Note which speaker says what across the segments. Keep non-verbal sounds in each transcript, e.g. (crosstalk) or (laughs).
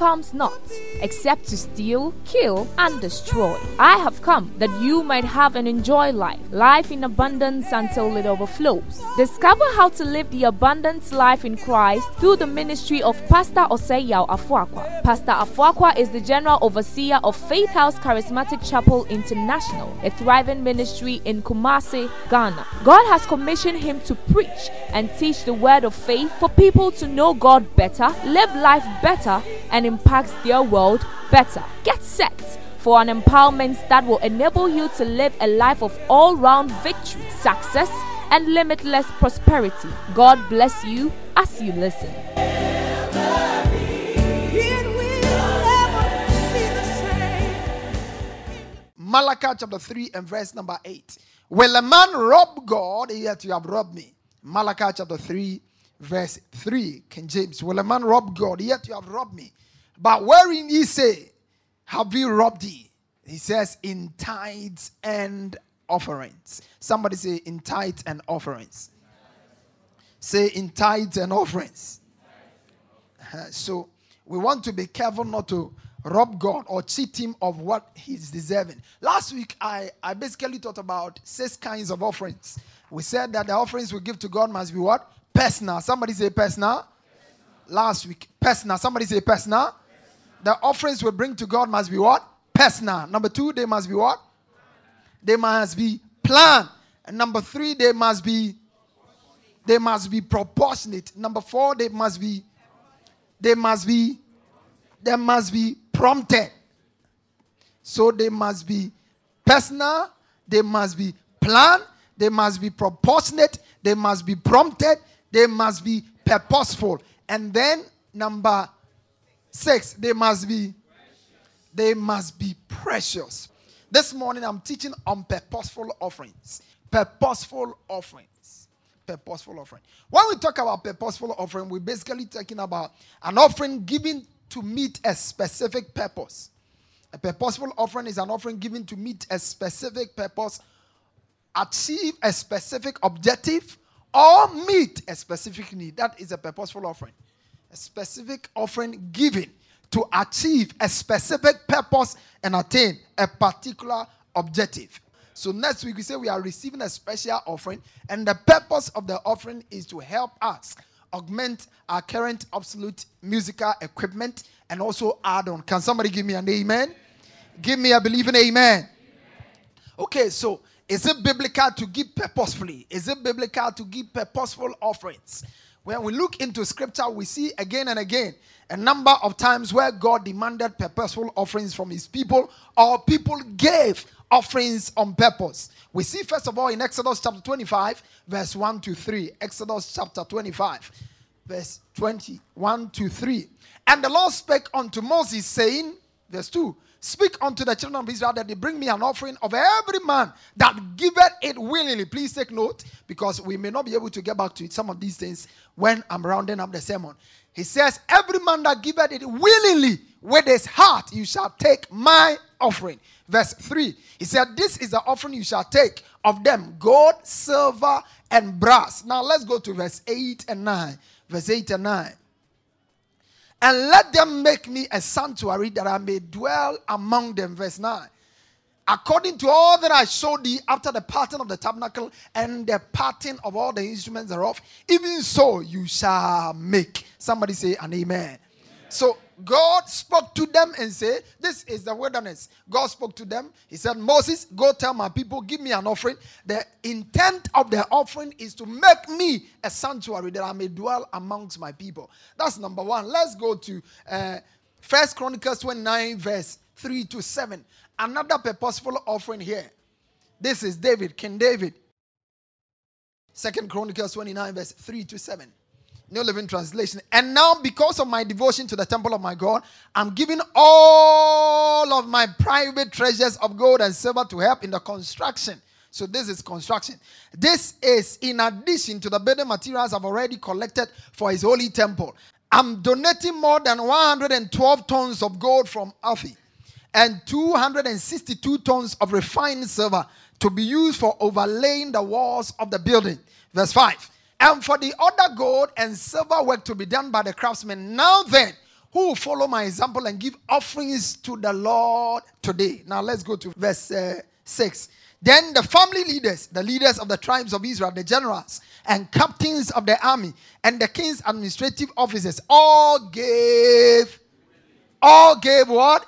Speaker 1: comes not, except to steal, kill, and destroy. I have come that you might have and enjoy life, life in abundance until it overflows. Discover how to live the abundance life in Christ through the ministry of Pastor Oseyao Afuakwa. Pastor Afuakwa is the general overseer of Faith House Charismatic Chapel International, a thriving ministry in Kumasi, Ghana. God has commissioned him to preach and teach the word of faith for people to know God better, live life better, and impact their world better. Get set for an empowerment that will enable you to live a life of all round victory, success, and limitless prosperity. God bless you as you listen.
Speaker 2: Malachi chapter 3 and verse number 8. Will a man rob God, yet you have robbed me? Malachi chapter 3, verse 3. King James. Will a man rob God, yet you have robbed me? But wherein ye say, Have we robbed thee? He says, In tithes and offerings. Somebody say, In tithes and offerings. Say, In tithes and offerings. Uh, so we want to be careful not to rob God or cheat him of what he's deserving. Last week, I, I basically talked about six kinds of offerings. We said that the offerings we give to God must be what? Personal. Somebody say personal. Last week, personal. Somebody say personal. The offerings we bring to God must be what? Personal. Number two, they must be what? They must be planned. And number three, they must be they must be proportionate. Number four, they must be they must be they must be prompted. So they must be personal, they must be planned, they must be proportionate, they must be prompted, they must be purposeful. And then number six, they must be they must be precious. This morning I'm teaching on purposeful offerings. Purposeful offerings. Purposeful offering. When we talk about purposeful offering, we're basically talking about an offering given to meet a specific purpose. A purposeful offering is an offering given to meet a specific purpose, achieve a specific objective, or meet a specific need. That is a purposeful offering. A specific offering given to achieve a specific purpose and attain a particular objective. So next week we say we are receiving a special offering, and the purpose of the offering is to help us augment our current absolute musical equipment and also add on. Can somebody give me an amen? Give me a believing amen. Okay, so is it biblical to give purposefully? Is it biblical to give purposeful offerings? When we look into scripture, we see again and again a number of times where God demanded purposeful offerings from his people, or people gave offerings on purpose. We see, first of all, in Exodus chapter 25, verse 1 to 3. Exodus chapter 25, verse 21 to 3. And the Lord spake unto Moses, saying, verse 2 Speak unto the children of Israel that they bring me an offering of every man that giveth it willingly. Please take note because we may not be able to get back to some of these things when I'm rounding up the sermon. He says, Every man that giveth it willingly with his heart, you shall take my offering. Verse 3. He said, This is the offering you shall take of them gold, silver, and brass. Now let's go to verse 8 and 9. Verse 8 and 9 and let them make me a sanctuary that I may dwell among them. Verse 9. According to all that I showed thee after the pattern of the tabernacle and the pattern of all the instruments thereof, even so you shall make. Somebody say an amen. amen. So God spoke to them and said, This is the wilderness. God spoke to them. He said, Moses, go tell my people, give me an offering. The intent of the offering is to make me a sanctuary that I may dwell amongst my people. That's number one. Let's go to uh, First Chronicles 29, verse 3 to 7. Another purposeful offering here. This is David, King David. Second Chronicles 29, verse 3 to 7. New Living Translation. And now, because of my devotion to the temple of my God, I'm giving all of my private treasures of gold and silver to help in the construction. So, this is construction. This is in addition to the building materials I've already collected for his holy temple. I'm donating more than 112 tons of gold from Ophir and 262 tons of refined silver to be used for overlaying the walls of the building. Verse 5. And for the other gold and silver work to be done by the craftsmen. Now then, who will follow my example and give offerings to the Lord today. Now let's go to verse uh, 6. Then the family leaders, the leaders of the tribes of Israel, the generals and captains of the army, and the king's administrative officers all gave, all gave what?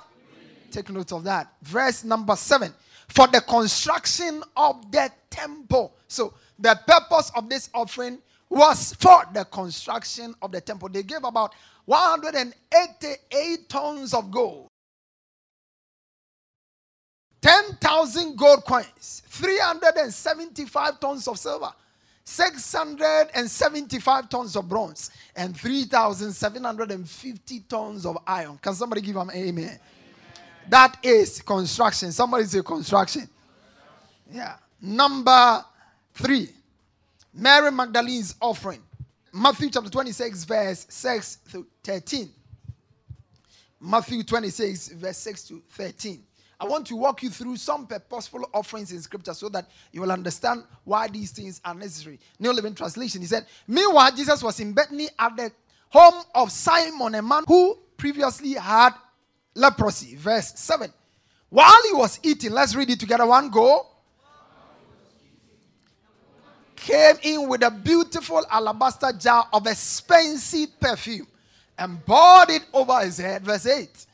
Speaker 2: Take note of that. Verse number 7. For the construction of the temple. So the purpose of this offering was for the construction of the temple. They gave about 188 tons of gold, 10,000 gold coins, 375 tons of silver, 675 tons of bronze, and 3,750 tons of iron. Can somebody give them amen? amen? That is construction. Somebody say construction. Yeah. Number three, Mary Magdalene's offering. Matthew chapter 26, verse 6 to 13. Matthew 26, verse 6 to 13. I want to walk you through some purposeful offerings in scripture so that you will understand why these things are necessary. New Living Translation. He said, Meanwhile, Jesus was in Bethany at the home of Simon, a man who previously had leprosy. Verse 7. While he was eating, let's read it together. One go came in with a beautiful alabaster jar of expensive perfume and poured it over his head. Verse 8.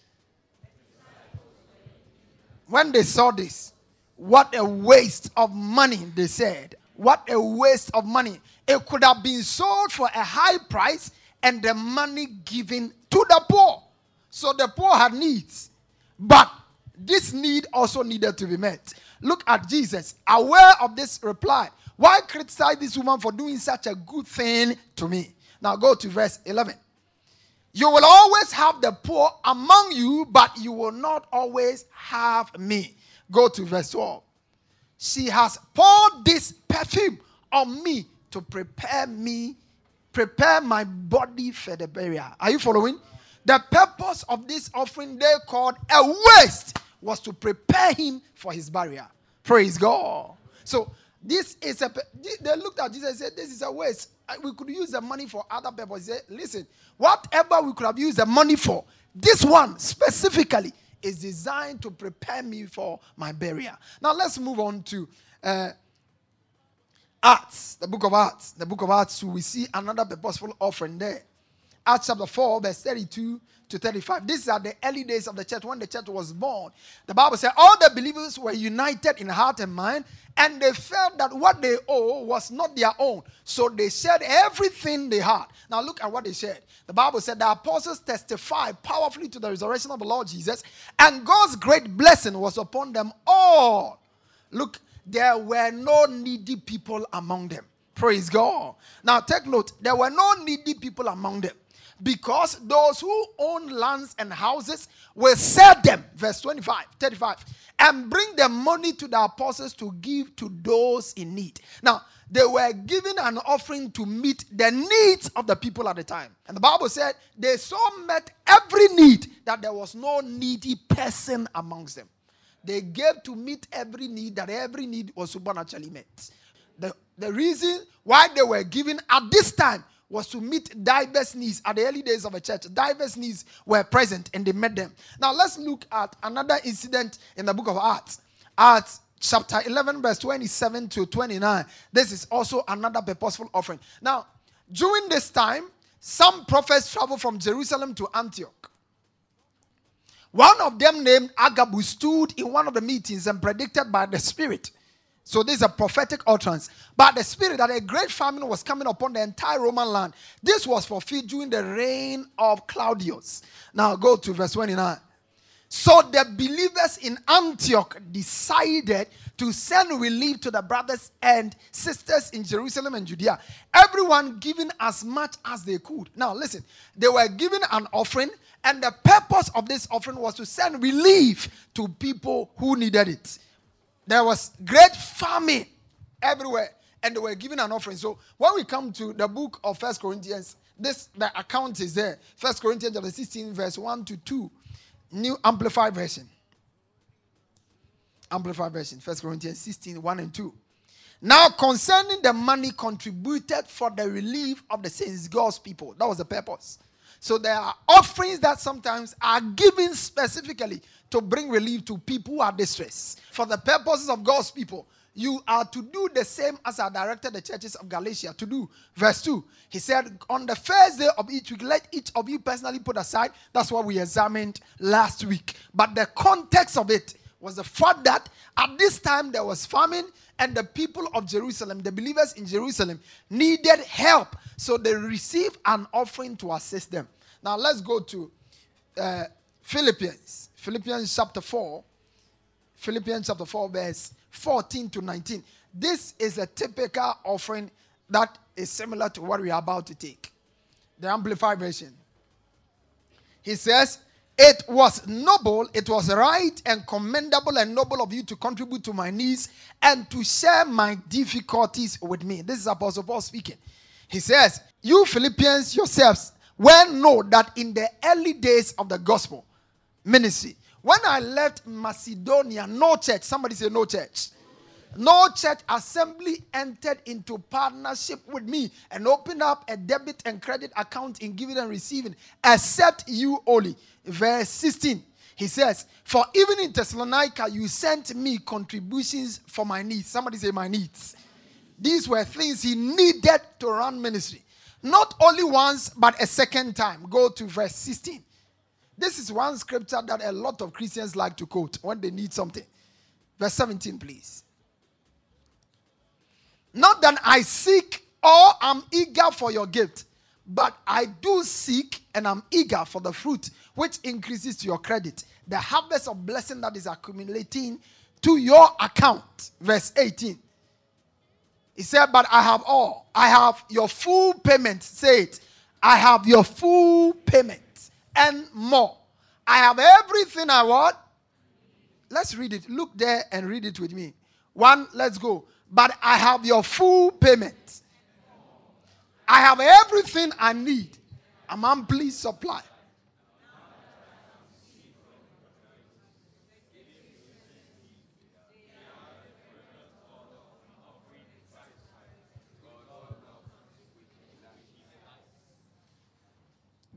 Speaker 2: When they saw this, what a waste of money, they said. What a waste of money. It could have been sold for a high price and the money given to the poor. So the poor had needs. But this need also needed to be met. Look at Jesus, aware of this reply. Why criticize this woman for doing such a good thing to me? Now go to verse 11. You will always have the poor among you, but you will not always have me. Go to verse 12. She has poured this perfume on me to prepare me, prepare my body for the burial. Are you following? The purpose of this offering they called a waste was to prepare him for his burial. Praise God. So this is a. They looked at Jesus and said, This is a waste. We could use the money for other purposes. He said, Listen, whatever we could have used the money for, this one specifically is designed to prepare me for my burial. Now let's move on to uh, Acts, the book of Acts. The book of Acts, we see another purposeful offering there. Acts chapter 4, verse 32 to 35. These are the early days of the church when the church was born. The Bible said all the believers were united in heart and mind, and they felt that what they owe was not their own. So they shared everything they had. Now look at what they shared. The Bible said the apostles testified powerfully to the resurrection of the Lord Jesus, and God's great blessing was upon them all. Look, there were no needy people among them. Praise God. Now take note, there were no needy people among them because those who own lands and houses will sell them, verse 25, 35, and bring the money to the apostles to give to those in need. Now, they were giving an offering to meet the needs of the people at the time. And the Bible said they so met every need that there was no needy person amongst them. They gave to meet every need, that every need was supernaturally met. The, the reason why they were given at this time was to meet diverse needs at the early days of a church. Diverse needs were present and they met them. Now let's look at another incident in the book of Acts. Acts chapter 11, verse 27 to 29. This is also another purposeful offering. Now, during this time, some prophets traveled from Jerusalem to Antioch. One of them, named Agabus, stood in one of the meetings and predicted by the Spirit so this is a prophetic utterance. But the spirit that a great famine was coming upon the entire Roman land. This was fulfilled during the reign of Claudius. Now go to verse 29. So the believers in Antioch decided to send relief to the brothers and sisters in Jerusalem and Judea. Everyone giving as much as they could. Now listen, they were given an offering, and the purpose of this offering was to send relief to people who needed it there was great famine everywhere and they were giving an offering. So when we come to the book of first corinthians this the account is there. First corinthians chapter 16 verse 1 to 2 new amplified version. Amplified version first corinthians 16 1 and 2 now concerning the money contributed for the relief of the saints god's people. That was the purpose. So there are offerings that sometimes are given specifically to bring relief to people who are distressed. For the purposes of God's people, you are to do the same as I directed the churches of Galatia to do. Verse 2. He said, On the first day of each week, let each of you personally put aside. That's what we examined last week. But the context of it was the fact that at this time there was famine and the people of Jerusalem, the believers in Jerusalem, needed help. So they received an offering to assist them. Now let's go to uh, Philippians. Philippians chapter 4. Philippians chapter 4, verse 14 to 19. This is a typical offering that is similar to what we are about to take. The Amplified Version. He says, It was noble, it was right and commendable and noble of you to contribute to my needs and to share my difficulties with me. This is Apostle Paul speaking. He says, You Philippians yourselves well know that in the early days of the gospel ministry, when I left Macedonia, no church, somebody say no church. No church assembly entered into partnership with me and opened up a debit and credit account in giving and receiving, except you only. Verse 16, he says, For even in Thessalonica, you sent me contributions for my needs. Somebody say, My needs. These were things he needed to run ministry. Not only once, but a second time. Go to verse 16. This is one scripture that a lot of Christians like to quote when they need something. Verse 17, please. Not that I seek or am eager for your gift, but I do seek and am eager for the fruit which increases to your credit, the harvest of blessing that is accumulating to your account. Verse 18. He said, But I have all. I have your full payment. Say it. I have your full payment and more. I have everything I want. Let's read it. Look there and read it with me. One, let's go. But I have your full payment. I have everything I need. I'm amply supplied.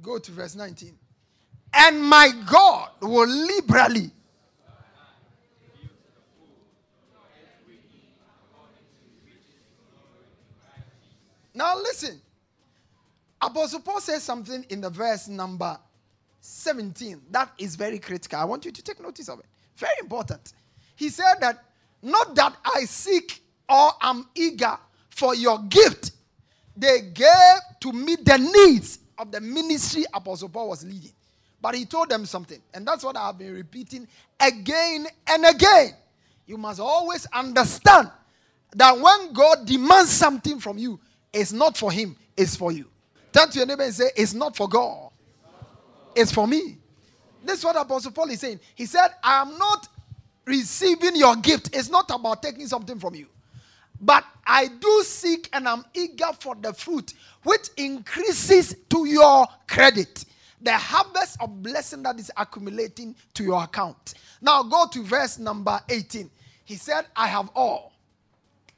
Speaker 2: Go to verse 19 and my God will liberally. Now listen. Apostle Paul says something in the verse number 17 that is very critical. I want you to take notice of it. Very important. He said that not that I seek or am eager for your gift, they gave to meet the needs of the ministry Apostle Paul was leading. But he told them something. And that's what I've been repeating again and again. You must always understand that when God demands something from you, it's not for him, it's for you. Turn to your neighbor and say, It's not for God, it's for me. This is what Apostle Paul is saying. He said, I am not receiving your gift. It's not about taking something from you. But I do seek and I'm eager for the fruit which increases to your credit the harvest of blessing that is accumulating to your account. Now go to verse number 18. He said, I have all.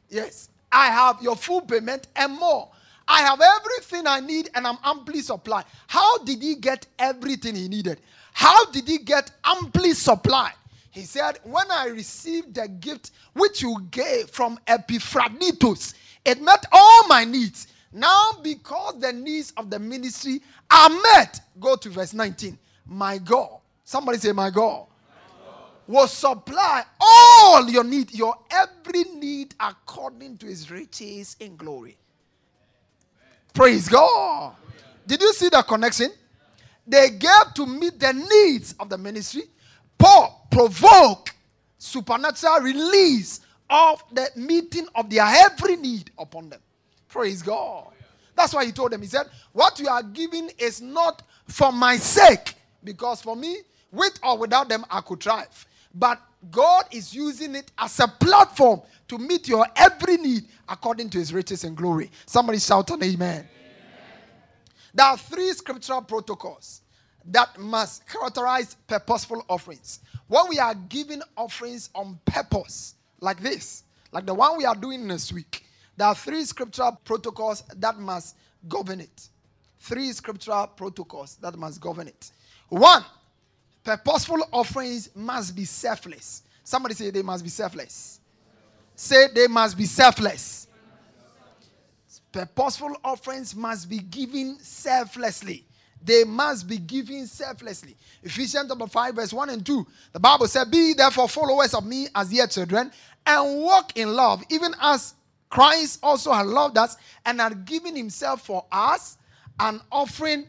Speaker 2: Yes, I have your full payment and more. I have everything I need and I'm amply supplied. How did he get everything he needed? How did he get amply supplied? He said, When I received the gift which you gave from Epaphroditus, it met all my needs. Now, because the needs of the ministry are met, go to verse 19. My God, somebody say, My God, will supply all your need, your every need according to his riches in glory. Praise God. Did you see the connection? They gave to meet the needs of the ministry. Paul provoke supernatural release of the meeting of their every need upon them. Praise God. That's why he told them, he said, What you are giving is not for my sake, because for me, with or without them, I could thrive. But God is using it as a platform to meet your every need according to his riches and glory. Somebody shout an amen. amen. There are three scriptural protocols that must characterize purposeful offerings. When we are giving offerings on purpose, like this, like the one we are doing this week, there are three scriptural protocols that must govern it. three scriptural protocols that must govern it. One, purposeful offerings must be selfless. Somebody say they must be selfless. Say they must be selfless. Purposeful offerings must be given selflessly. They must be given selflessly. Ephesians chapter 5, verse 1 and 2. The Bible said, Be therefore followers of me as dear children, and walk in love, even as Christ also had loved us and had given himself for us an offering,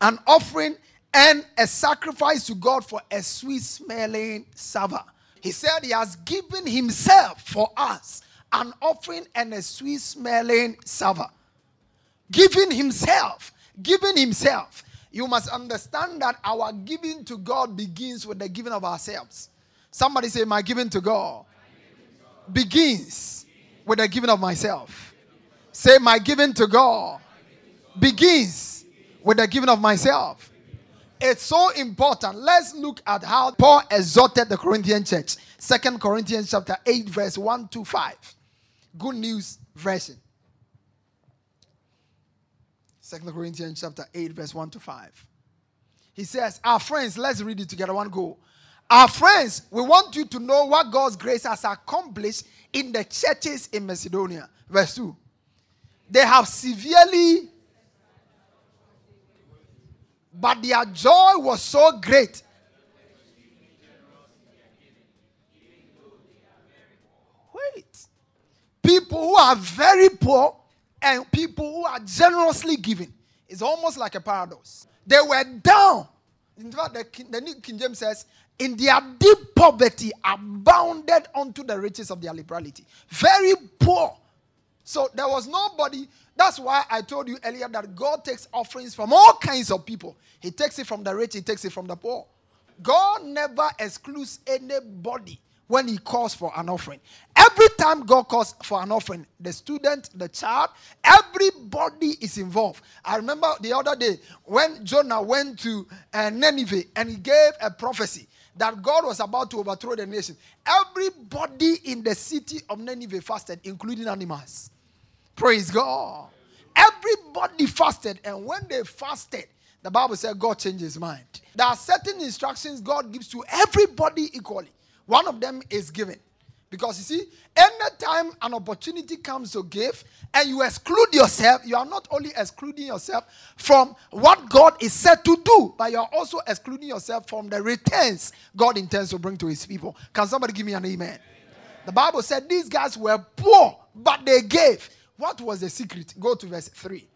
Speaker 2: an offering and a sacrifice to God for a sweet smelling savor. He said he has given himself for us an offering and a sweet smelling savor. Giving himself, giving himself. You must understand that our giving to God begins with the giving of ourselves. Somebody say, My giving to God begins with the giving of myself. Say, My giving to God begins with the giving of myself. It's so important. Let's look at how Paul exhorted the Corinthian church. Second Corinthians chapter 8, verse 1 to 5. Good news version. Second Corinthians chapter 8, verse 1 to 5. He says, Our friends, let's read it together. One go. Our friends, we want you to know what God's grace has accomplished in the churches in Macedonia. Verse 2. They have severely, but their joy was so great. Wait. People who are very poor and people who are generously giving. It's almost like a paradox. They were down. In fact, the, the New King James says, in their deep poverty abounded unto the riches of their liberality. Very poor. So there was nobody. That's why I told you earlier that God takes offerings from all kinds of people. He takes it from the rich, He takes it from the poor. God never excludes anybody when he calls for an offering. Every time God calls for an offering, the student, the child, everybody is involved. I remember the other day when Jonah went to uh, Nineveh and he gave a prophecy that God was about to overthrow the nation. Everybody in the city of Nineveh fasted, including animals. Praise God. Everybody fasted, and when they fasted, the Bible said God changed his mind. There are certain instructions God gives to everybody equally. One of them is giving. Because you see, anytime an opportunity comes to give and you exclude yourself, you are not only excluding yourself from what God is said to do, but you are also excluding yourself from the returns God intends to bring to his people. Can somebody give me an amen? amen? The Bible said these guys were poor, but they gave. What was the secret? Go to verse 3.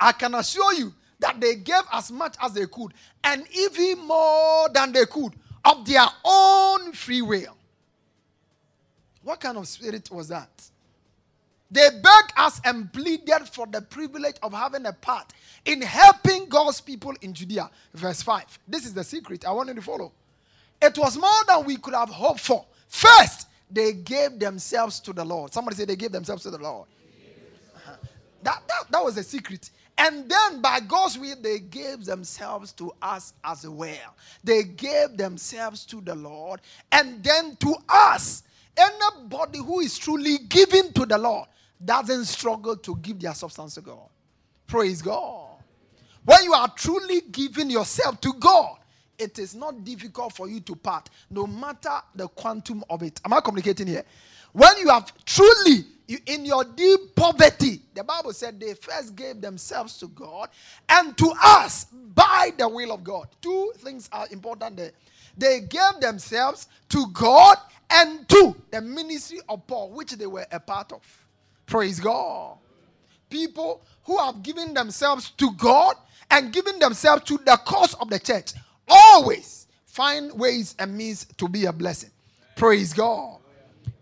Speaker 2: I can assure you that they gave as much as they could, and even more than they could of their own free will. What kind of spirit was that? They begged us and pleaded for the privilege of having a part in helping God's people in Judea. Verse 5. This is the secret I want you to follow. It was more than we could have hoped for. First, they gave themselves to the Lord. Somebody say they gave themselves to the Lord. Uh-huh. That, that, that was the secret. And then by God's will, they gave themselves to us as well. They gave themselves to the Lord and then to us. Anybody who is truly giving to the Lord doesn't struggle to give their substance to God. Praise God. When you are truly giving yourself to God, it is not difficult for you to part, no matter the quantum of it. Am I communicating here? When you have truly you, in your deep poverty, the Bible said they first gave themselves to God and to us by the will of God. Two things are important there. They gave themselves to God and to the ministry of Paul, which they were a part of. Praise God. People who have given themselves to God and given themselves to the cause of the church always find ways and means to be a blessing. Praise God.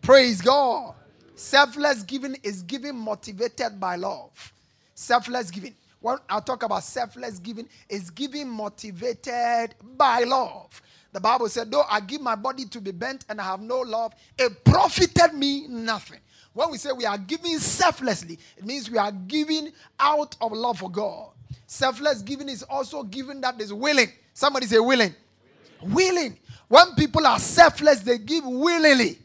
Speaker 2: Praise God. Selfless giving is giving motivated by love. Selfless giving. When I talk about selfless giving, is giving motivated by love. The Bible said, Though I give my body to be bent and I have no love, it profited me nothing. When we say we are giving selflessly, it means we are giving out of love for God. Selfless giving is also giving that is willing. Somebody say willing. Willing. When people are selfless, they give willingly.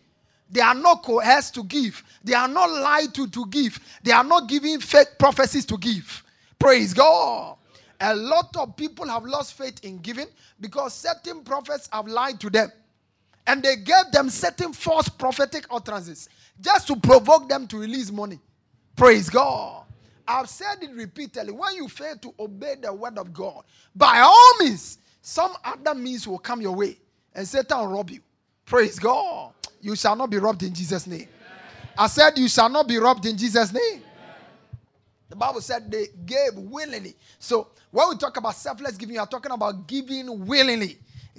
Speaker 2: They are not coerced to give. They are not lied to to give. They are not giving fake prophecies to give. Praise God. A lot of people have lost faith in giving because certain prophets have lied to them. And they gave them certain false prophetic utterances just to provoke them to release money. Praise God. I've said it repeatedly. When you fail to obey the word of God, by all means, some other means will come your way and Satan will rob you. Praise God. You shall not be robbed in Jesus' name. I said, You shall not be robbed in Jesus' name. The Bible said they gave willingly. So when we talk about selfless giving, you are talking about giving willingly.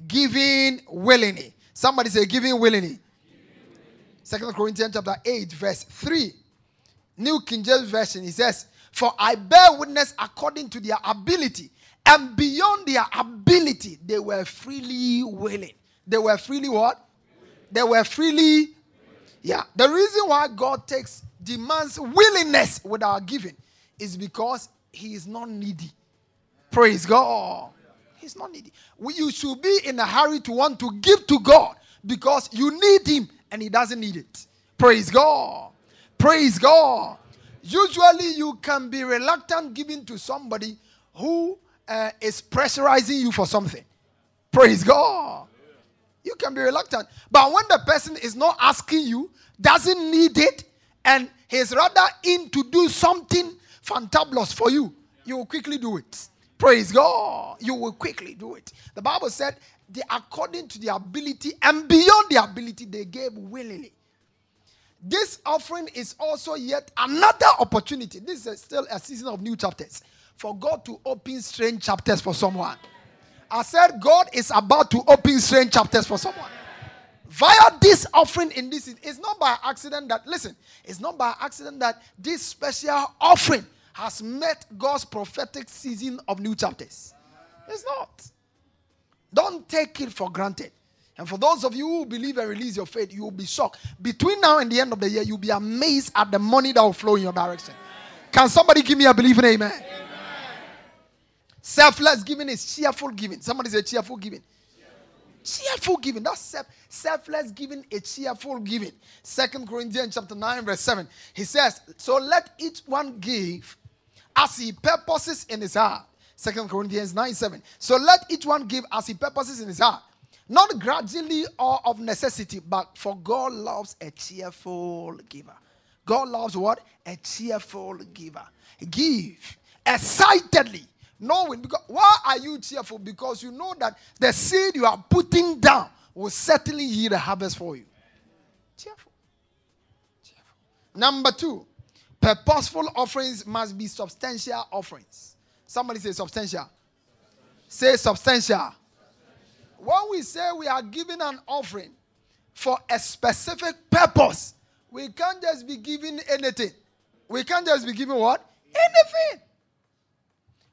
Speaker 2: Giving willingly. Somebody say giving willingly. Second Corinthians chapter 8, verse 3. New King James Version, he says, For I bear witness according to their ability, and beyond their ability, they were freely willing. They were freely what? They were freely. Yeah. The reason why God takes demands willingness with our giving is because He is not needy. Praise God. He's not needy. You should be in a hurry to want to give to God because you need Him and He doesn't need it. Praise God. Praise God. Usually, you can be reluctant giving to somebody who uh, is pressurizing you for something. Praise God. You can be reluctant. But when the person is not asking you, doesn't need it, and he's rather in to do something fantabulous for you, you will quickly do it. Praise God. You will quickly do it. The Bible said, they, according to the ability and beyond the ability, they gave willingly. This offering is also yet another opportunity. This is still a season of new chapters for God to open strange chapters for someone. I said, God is about to open strange chapters for someone. Via this offering in this, it's not by accident that, listen, it's not by accident that this special offering has met God's prophetic season of new chapters. It's not. Don't take it for granted. And for those of you who believe and release your faith, you will be shocked. Between now and the end of the year, you'll be amazed at the money that will flow in your direction. Can somebody give me a believing amen? amen. Selfless giving is cheerful giving. Somebody say cheerful giving. Cheerful, giving. That's self, selfless giving, a cheerful giving. Second Corinthians chapter 9, verse 7. He says, So let each one give as he purposes in his heart. Second Corinthians 9, 7. So let each one give as he purposes in his heart. Not gradually or of necessity, but for God loves a cheerful giver. God loves what? A cheerful giver. Give excitedly Knowing because why are you cheerful? Because you know that the seed you are putting down will certainly yield a harvest for you. Cheerful. Cheerful. Number two, purposeful offerings must be substantial offerings. Somebody say substantial. Say substantial. When we say we are giving an offering for a specific purpose, we can't just be giving anything. We can't just be giving what? Anything.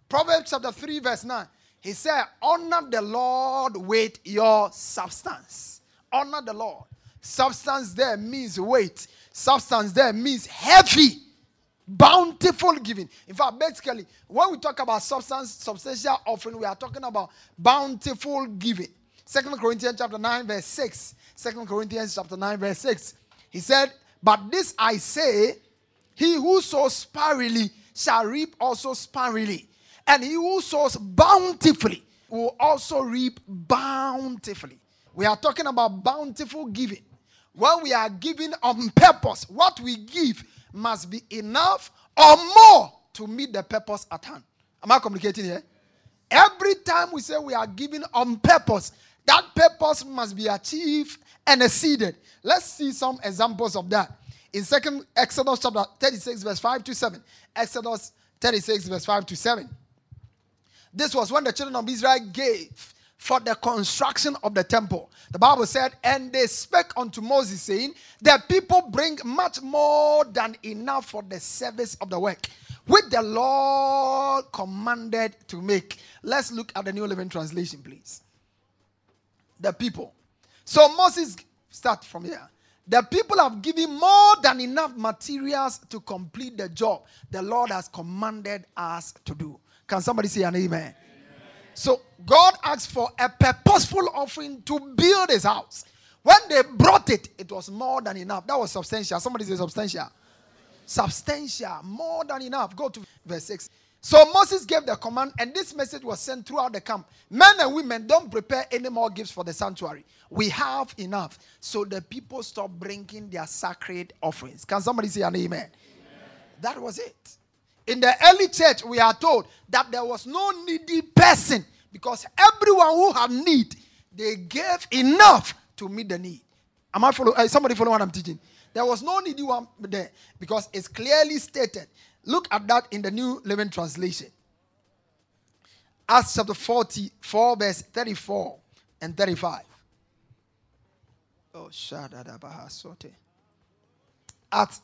Speaker 2: Proverbs chapter 3, verse 9. He said, Honor the Lord with your substance. Honor the Lord. Substance there means weight, substance there means heavy, bountiful giving. In fact, basically, when we talk about substance, substantial offering, we are talking about bountiful giving. Second Corinthians chapter 9, verse 6. Second Corinthians chapter 9, verse 6. He said, But this I say, he who sows sparingly shall reap also sparingly. And he who sows bountifully will also reap bountifully. We are talking about bountiful giving. When we are giving on purpose, what we give must be enough or more to meet the purpose at hand. Am I communicating here? Every time we say we are giving on purpose, that purpose must be achieved and exceeded. Let's see some examples of that. In second Exodus chapter 36, verse 5 to 7. Exodus 36, verse 5 to 7. This was when the children of Israel gave for the construction of the temple. The Bible said, And they spake unto Moses, saying, The people bring much more than enough for the service of the work, which the Lord commanded to make. Let's look at the New Living Translation, please. The people. So Moses, start from here. The people have given more than enough materials to complete the job the Lord has commanded us to do. Can somebody say an amen? amen? So God asks for a purposeful offering to build his house. When they brought it, it was more than enough. That was substantial. Somebody say substantial. Substantial, more than enough. Go to verse 6. So Moses gave the command, and this message was sent throughout the camp. Men and women, don't prepare any more gifts for the sanctuary. We have enough. So the people stopped bringing their sacred offerings. Can somebody say an amen? amen? That was it. In the early church, we are told that there was no needy person because everyone who had need, they gave enough to meet the need. Am I following? Uh, somebody follow what I'm teaching? There was no needy one there because it's clearly stated Look at that in the New Living Translation. Acts chapter 44, verse 34 and 35. Oh. Acts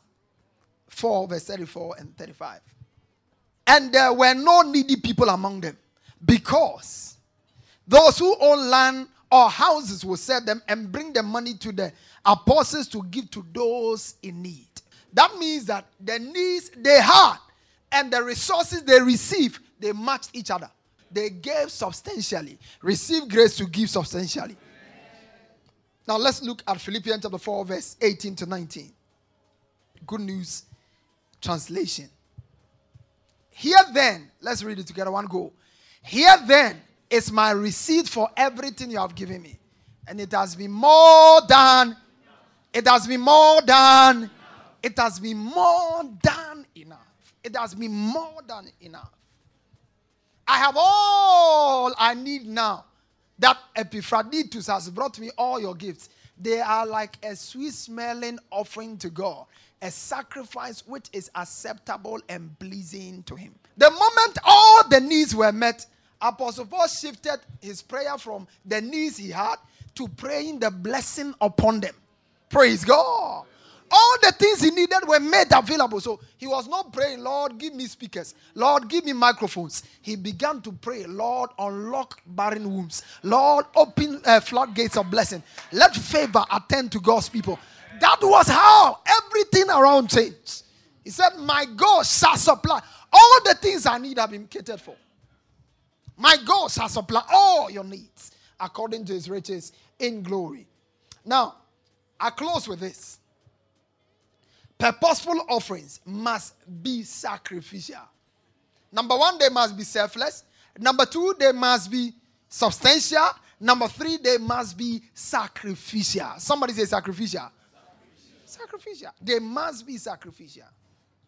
Speaker 2: 4, verse 34 and 35. And there were no needy people among them because those who own land or houses will sell them and bring the money to the apostles to give to those in need. That means that the needs they had and the resources they received, they matched each other. They gave substantially, received grace to give substantially. Now let's look at Philippians chapter 4, verse 18 to 19. Good news translation. Here then, let's read it together. One go. Here then is my receipt for everything you have given me. And it has been more than, it has been more than it has been more than enough. It has been more than enough. I have all I need now. That Epaphroditus has brought me all your gifts. They are like a sweet smelling offering to God, a sacrifice which is acceptable and pleasing to Him. The moment all the needs were met, Apostle Paul shifted his prayer from the needs he had to praying the blessing upon them. Praise God. All the things he needed were made available. So he was not praying, Lord, give me speakers. Lord, give me microphones. He began to pray, Lord, unlock barren wombs. Lord, open uh, floodgates of blessing. Let favor attend to God's people. That was how everything around changed. He said, My God shall supply all the things I need have been catered for. My God shall supply all your needs according to his riches in glory. Now, I close with this. Purposeful offerings must be sacrificial. Number one, they must be selfless. Number two, they must be substantial. Number three, they must be sacrificial. Somebody say sacrificial. Sacrificial. They must be sacrificial.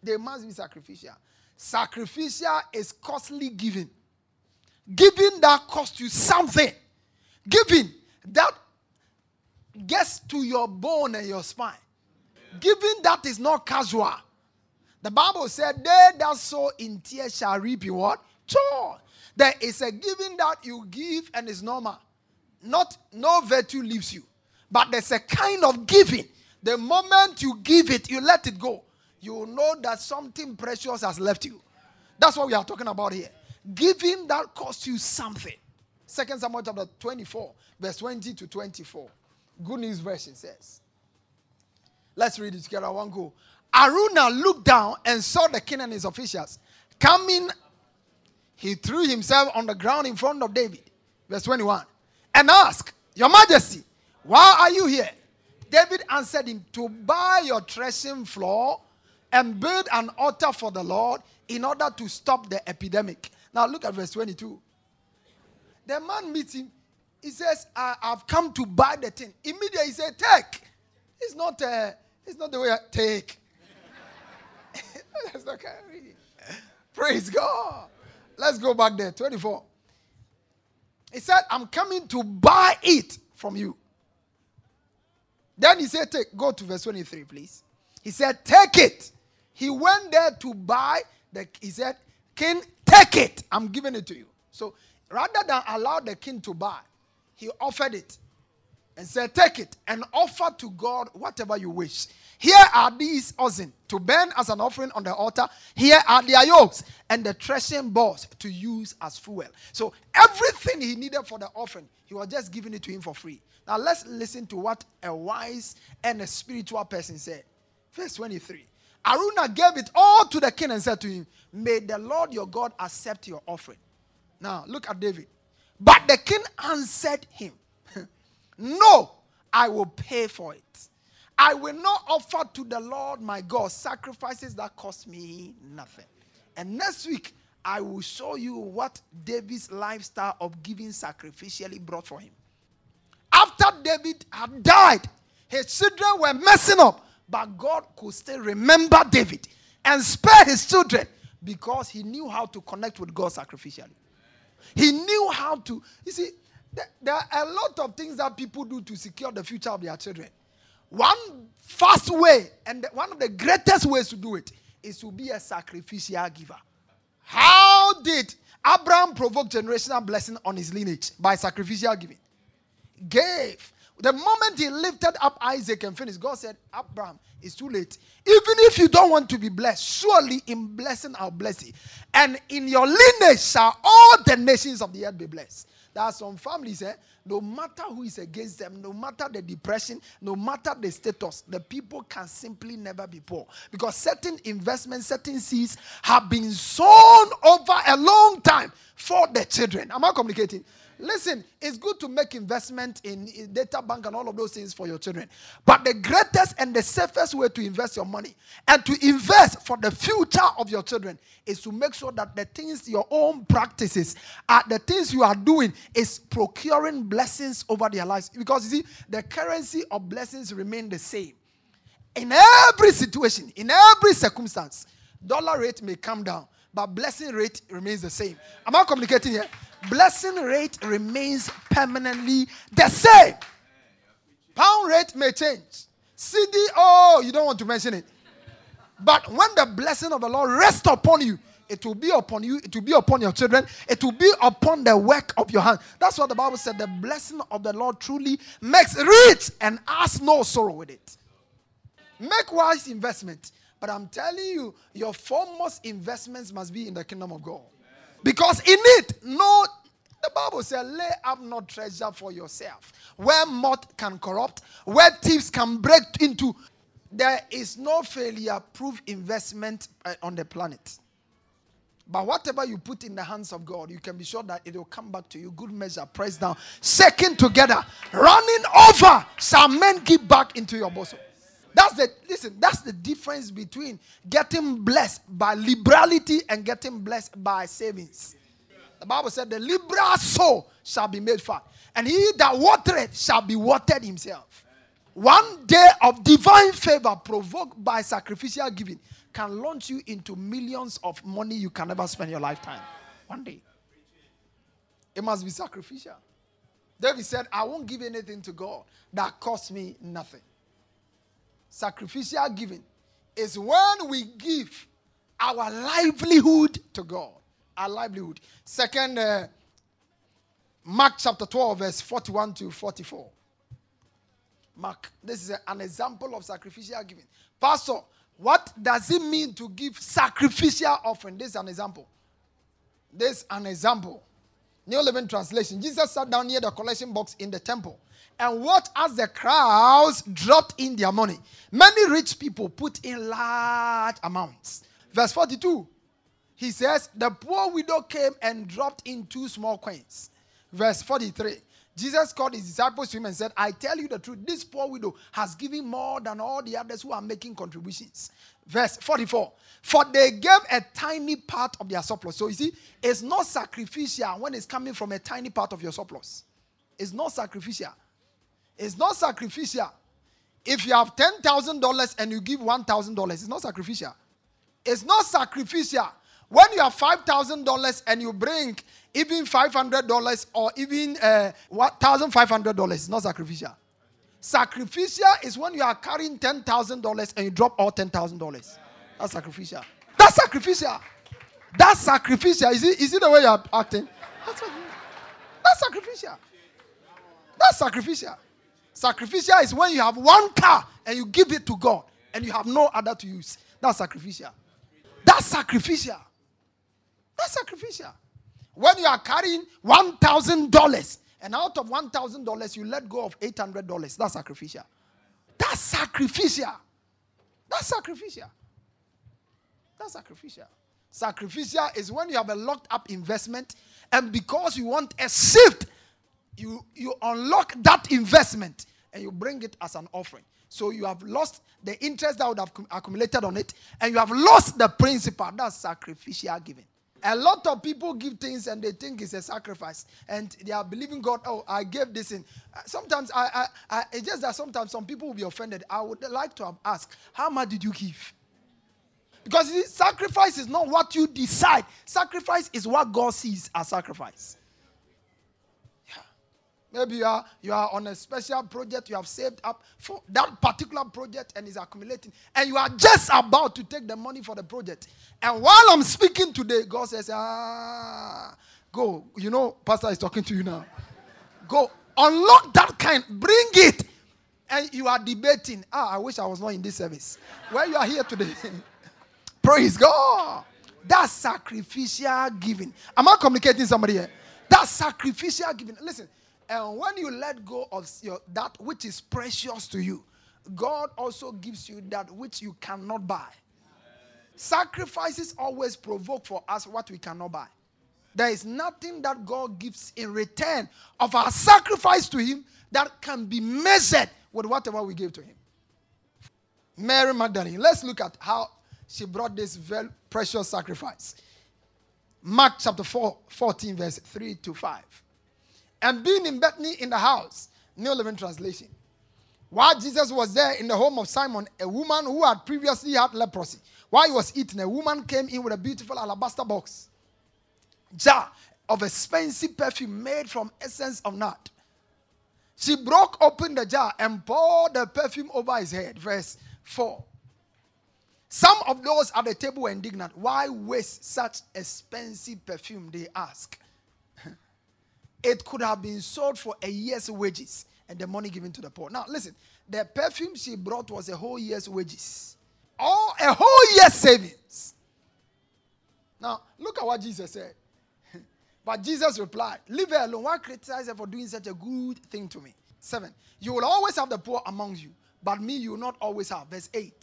Speaker 2: They must be sacrificial. Sacrificial is costly giving. Giving that costs you something. Giving that gets to your bone and your spine. Giving that is not casual. The Bible said, They that sow in tears shall reap in what? There is a giving that you give and is normal. Not no virtue leaves you. But there's a kind of giving. The moment you give it, you let it go. You know that something precious has left you. That's what we are talking about here. Giving that costs you something. Second Samuel chapter 24, verse 20 to 24. Good news version says. Let's read it together. One go. Araunah looked down and saw the king and his officials coming. He threw himself on the ground in front of David. Verse 21. And asked, Your Majesty, why are you here? David answered him, To buy your threshing floor and build an altar for the Lord in order to stop the epidemic. Now look at verse 22. The man meets him. He says, I, have come to buy the thing. Immediately he said, Take. It's not a it's not the way I take. (laughs) That's not kind of reading. Praise God. Let's go back there. 24. He said, I'm coming to buy it from you. Then he said, Take, go to verse 23, please. He said, Take it. He went there to buy the he said, King, take it. I'm giving it to you. So rather than allow the king to buy, he offered it and said, Take it and offer to God whatever you wish. Here are these oxen to burn as an offering on the altar. Here are their yokes and the threshing balls to use as fuel. So everything he needed for the offering, he was just giving it to him for free. Now let's listen to what a wise and a spiritual person said. Verse 23. Araunah gave it all to the king and said to him, May the Lord your God accept your offering. Now look at David. But the king answered him, (laughs) no, I will pay for it. I will not offer to the Lord my God sacrifices that cost me nothing. And next week, I will show you what David's lifestyle of giving sacrificially brought for him. After David had died, his children were messing up, but God could still remember David and spare his children because he knew how to connect with God sacrificially. He knew how to, you see, there are a lot of things that people do to secure the future of their children. One fast way, and one of the greatest ways to do it, is to be a sacrificial giver. How did Abraham provoke generational blessing on his lineage? By sacrificial giving. Gave. The moment he lifted up Isaac and finished, God said, Abraham, it's too late. Even if you don't want to be blessed, surely in blessing I'll bless you. And in your lineage shall all the nations of the earth be blessed. There are some families, eh, no matter who is against them, no matter the depression, no matter the status, the people can simply never be poor. Because certain investments, certain seeds have been sown over a long time for the children. Am I communicating? Listen, it's good to make investment in, data bank and all of those things for your children. But the greatest and the safest way to invest your money and to invest for the future of your children is to make sure that the things your own practices are the things you are doing is procuring blessings over their lives. Because you see, the currency of blessings remain the same. In every situation, in every circumstance, dollar rate may come down, but blessing rate remains the same. Am I communicating here? Blessing rate remains permanently the same. Pound rate may change. cedi, oh, you don't want to mention it. But when the blessing of the Lord rests upon you, it will be upon you, it will be upon your children, it will be upon the work of your hand. That's what the Bible said. The blessing of the Lord truly makes rich and has no sorrow with it. Make wise investment. But I'm telling you, your foremost investments must be in the kingdom of God. Because in it, no, the Bible says, lay up no treasure for yourself. Where moth can corrupt, where thieves can break into, there is no failure proof investment uh, on the planet. But whatever you put in the hands of God, you can be sure that it will come back to you. Good measure, pressed down, shaken together, running over, shall men give back into your bosom. That's the listen, that's the difference between getting blessed by liberality and getting blessed by savings. The Bible said, The liberal soul shall be made fat, and he that watereth shall be watered himself. One day of divine favor provoked by sacrificial giving can launch you into millions of money you can never spend your lifetime. One day. It must be sacrificial. David said, I won't give anything to God that costs me nothing sacrificial giving is when we give our livelihood to God. Our livelihood. Second, uh, Mark chapter 12, verse 41 to 44. Mark, this is an example of sacrificial giving. Pastor, what does it mean to give sacrificial offering? This is an example. This is an example. New Living Translation. Jesus sat down near the collection box in the temple and watched as the crowds dropped in their money. Many rich people put in large amounts. Verse 42, he says, The poor widow came and dropped in two small coins. Verse 43, Jesus called his disciples to him and said, I tell you the truth, this poor widow has given more than all the others who are making contributions. Verse 44, for they gave a tiny part of their surplus. So you see, it's not sacrificial when it's coming from a tiny part of your surplus. It's not sacrificial. It's not sacrificial. If you have $10,000 and you give $1,000, it's not sacrificial. It's not sacrificial. When you have $5,000 and you bring even $500 or even uh, $1,500, it's not sacrificial. Sacrificial is when you are carrying $10,000 and you drop all $10,000. That's sacrificial. That's sacrificial. That's sacrificial. Is it, is it the way you're acting? That's, That's sacrificial. That's sacrificial. Sacrificial is when you have one car and you give it to God and you have no other to use. That's sacrificial. That's sacrificial. That's sacrificial. When you are carrying $1,000 and out of $1,000 you let go of $800, that's sacrificial. That's sacrificial. That's sacrificial. That's sacrificial. Sacrificial is when you have a locked up investment and because you want a shift you, you unlock that investment and you bring it as an offering. So you have lost the interest that would have accumulated on it, and you have lost the principle. That's sacrificial giving. A lot of people give things and they think it's a sacrifice, and they are believing God. Oh, I gave this in. Uh, sometimes I, I, I it's just that sometimes some people will be offended. I would like to have asked, how much did you give? Because sacrifice is not what you decide. Sacrifice is what God sees as sacrifice. Maybe you are, you are on a special project, you have saved up for that particular project and is accumulating, and you are just about to take the money for the project. And while I'm speaking today, God says, Ah, go. You know, Pastor is talking to you now. Go. Unlock that kind, bring it. And you are debating. Ah, I wish I was not in this service. Where you are here today. (laughs) Praise God. That's sacrificial giving. Am I communicating somebody here? That's sacrificial giving. Listen, and when you let go of your, that which is precious to you, God also gives you that which you cannot buy. Sacrifices always provoke for us what we cannot buy. There is nothing that God gives in return of our sacrifice to Him that can be measured with whatever we give to Him. Mary Magdalene, let's look at how she brought this very precious sacrifice. Mark chapter 4, 14, verse 3 to 5 and being in Bethany in the house. New Living Translation. While Jesus was there in the home of Simon, a woman who had previously had leprosy, while he was eating, a woman came in with a beautiful alabaster box, jar of expensive perfume made from essence of nard. She broke open the jar and poured the perfume over his head. Verse 4. Some of those at the table were indignant. Why waste such expensive perfume? They ask. It could have been sold for a year's wages and the money given to the poor. Now, listen, the perfume she brought was a whole year's wages, or a whole year's savings. Now, look at what Jesus said. (laughs) but Jesus replied, Leave her alone. Why criticize her for doing such a good thing to me? Seven, you will always have the poor among you, but me you will not always have. Verse 8,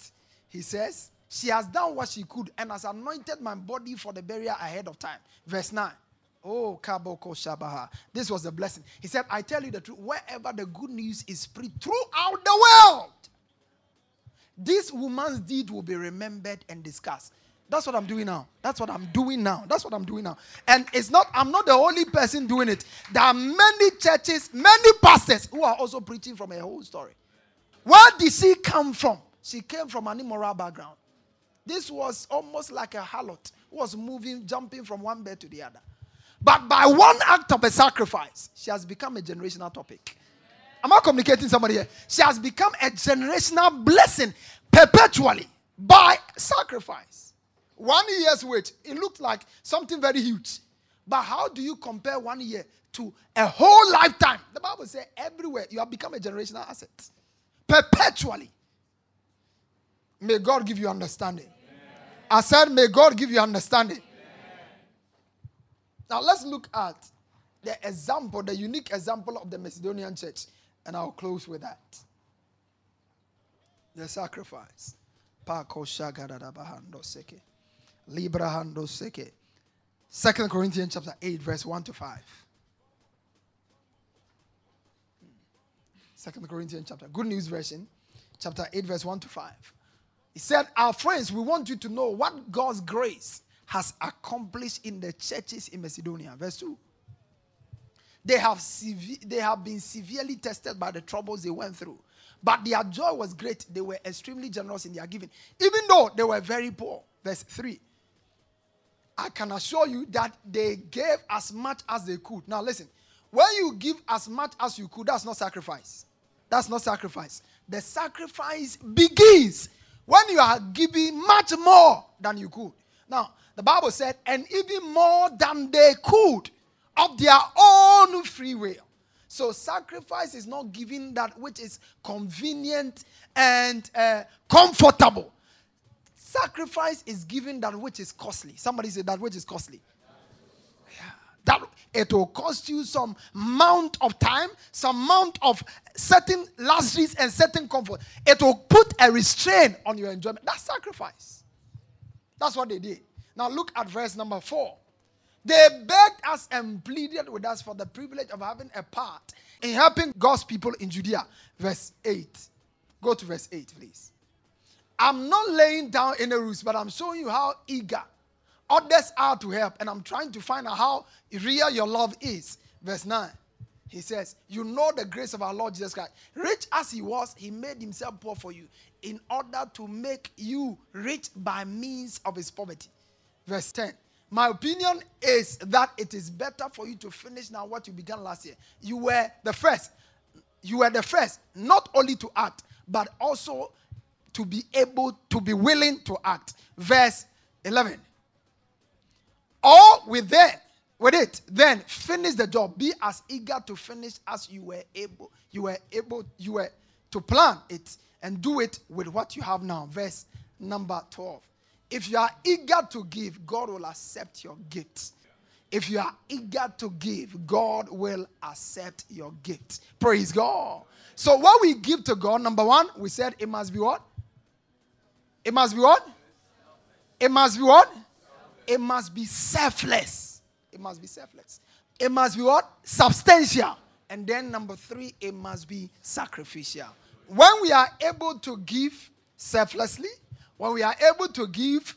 Speaker 2: he says, She has done what she could and has anointed my body for the burial ahead of time. Verse 9, Oh, Kaboko Shabaha. This was a blessing. He said, I tell you the truth, wherever the good news is spread throughout the world, this woman's deed will be remembered and discussed. That's what I'm doing now. That's what I'm doing now. That's what I'm doing now. And it's not, I'm not the only person doing it. There are many churches, many pastors who are also preaching from a whole story. Where did she come from? She came from an immoral background. This was almost like a harlot who was moving, jumping from one bed to the other. But by one act of a sacrifice, she has become a generational topic. Am I communicating somebody here? She has become a generational blessing perpetually by sacrifice. One year's wait, it looked like something very huge. But how do you compare one year to a whole lifetime? The Bible says everywhere you have become a generational asset. Perpetually. May God give you understanding. I said, May God give you understanding. Now let's look at the example, the unique example of the Macedonian church, and I'll close with that. The sacrifice. Second Corinthians chapter 8, verse 1 to 5. Second Corinthians chapter, Good News Version, chapter 8, verse 1 to 5. He said, Our friends, we want you to know what God's grace has accomplished in the churches in Macedonia. Verse 2. They have, sev- they have been severely tested by the troubles they went through. But their joy was great. They were extremely generous in their giving, even though they were very poor. Verse 3. I can assure you that they gave as much as they could. Now, listen, when you give as much as you could, that's not sacrifice. That's not sacrifice. The sacrifice begins when you are giving much more than you could. Now, the Bible said, and even more than they could of their own free will. So, sacrifice is not giving that which is convenient and uh, comfortable. Sacrifice is giving that which is costly. Somebody said that which is costly. That it will cost you some amount of time, some amount of certain luxuries and certain comfort. It will put a restraint on your enjoyment. That's sacrifice. That's what they did. Now look at verse number four. They begged us and pleaded with us for the privilege of having a part in helping God's people in Judea. Verse 8. Go to verse 8, please. I'm not laying down any rules, but I'm showing you how eager others are to help. And I'm trying to find out how real your love is. Verse 9. He says, You know the grace of our Lord Jesus Christ. Rich as he was, he made himself poor for you in order to make you rich by means of his poverty. Verse 10. My opinion is that it is better for you to finish now what you began last year. You were the first. You were the first, not only to act, but also to be able to be willing to act. Verse 11. All with with it, then finish the job. Be as eager to finish as you were able. You were able, you were to plan it and do it with what you have now. Verse number 12. If you are eager to give, God will accept your gift. If you are eager to give, God will accept your gift. Praise God. So, what we give to God, number one, we said it must be what? It must be what? It must be what? It must be selfless. It must be selfless. It must be what? Substantial. And then number three, it must be sacrificial. When we are able to give selflessly, when we are able to give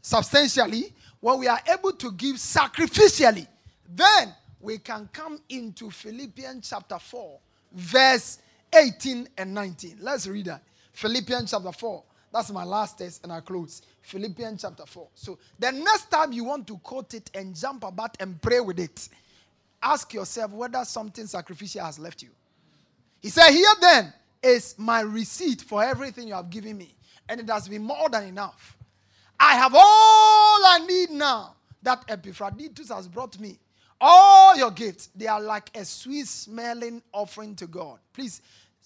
Speaker 2: substantially, when we are able to give sacrificially, then we can come into Philippians chapter 4, verse 18 and 19. Let's read that. Philippians chapter 4. That's my last test, and I close. Philippians chapter 4. So the next time you want to quote it and jump about and pray with it, ask yourself whether something sacrificial has left you. He said, Here then is my receipt for everything you have given me, and it has been more than enough. I have all I need now that Epaphroditus has brought me. All your gifts, they are like a sweet smelling offering to God. Please,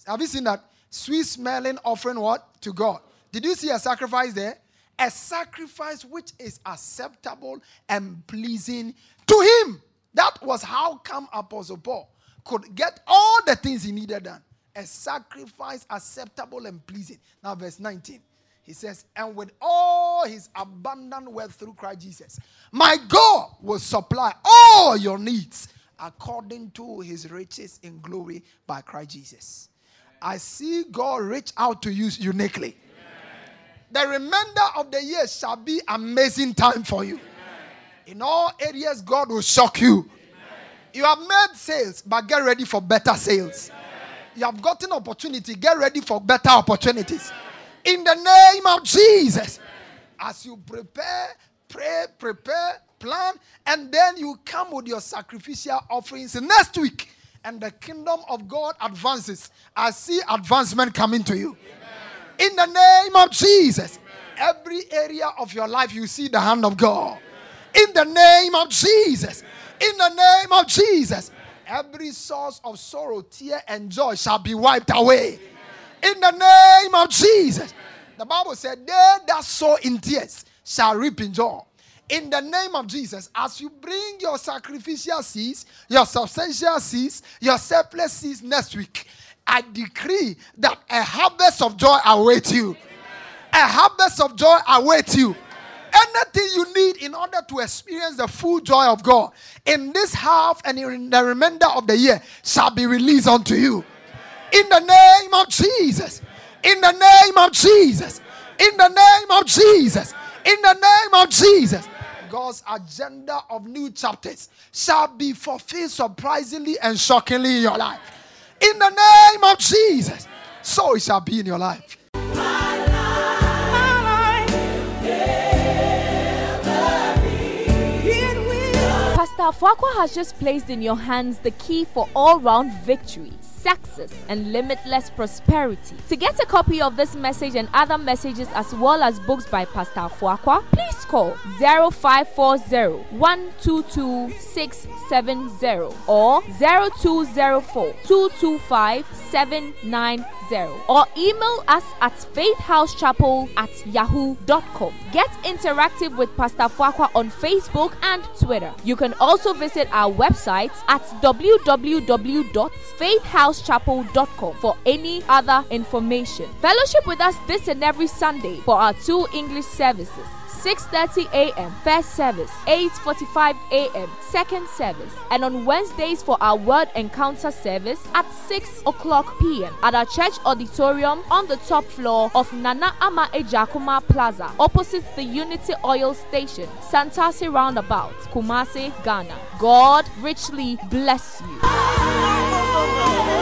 Speaker 2: have you seen that? Sweet smelling offering what? To God. Did you see a sacrifice there? A sacrifice which is acceptable and pleasing to him. That was how come Apostle Paul could get all the things he needed done. A sacrifice acceptable and pleasing. Now, verse 19. He says, and with all his abundant wealth through Christ Jesus, my God will supply all your needs according to his riches in glory by Christ Jesus. I see God reach out to you uniquely the remainder of the year shall be amazing time for you. Amen. In all areas, God will shock you. Amen. You have made sales, but get ready for better sales. Amen. You have gotten opportunity, get ready for better opportunities. In the name of Jesus. As you prepare, pray, prepare, plan, and then you come with your sacrificial offerings next week, and the kingdom of God advances. I see advancement coming to you. In the name of Jesus. Every area of your life, you see the hand of God. In the name of Jesus. In the name of Jesus. Every source of sorrow, tear, and joy shall be wiped away. In the name of Jesus. The Bible said, They that sow in tears shall reap in joy in the name of Jesus, as you bring your sacrificial seeds, your substantial seeds, your selfless seeds next week, I decree that a harvest of joy awaits you. A harvest of joy awaits you. Anything you need in order to experience the full joy of God in this half and in the remainder of the year shall be released unto you. In the name of Jesus. In the name of Jesus. In the name of Jesus. In the name of Jesus. God's agenda of new chapters shall be fulfilled surprisingly and shockingly in your life. In the name of Jesus. So it shall be in your life.
Speaker 1: Pastor Fuaqua has just placed in your hands the key for all round victory success, and limitless prosperity. To get a copy of this message and other messages as well as books by Pastor Fuaqua, please call 0540 122 670 or 0204 225 790 or email us at faithhousechapel at yahoo.com. Get interactive with Pastor Fuaqua on Facebook and Twitter. You can also visit our website at www.faithhousechapel.com for any other information. Fellowship with us this and every Sunday for our two English services. 6:30 a.m. first service, 8:45 a.m. second service, and on Wednesdays for our word encounter service at 6 o'clock p.m. at our church auditorium on the top floor of Nana Ama Ejakuma Plaza, opposite the Unity Oil Station, Santasi Roundabout, Kumasi, Ghana. God richly bless you.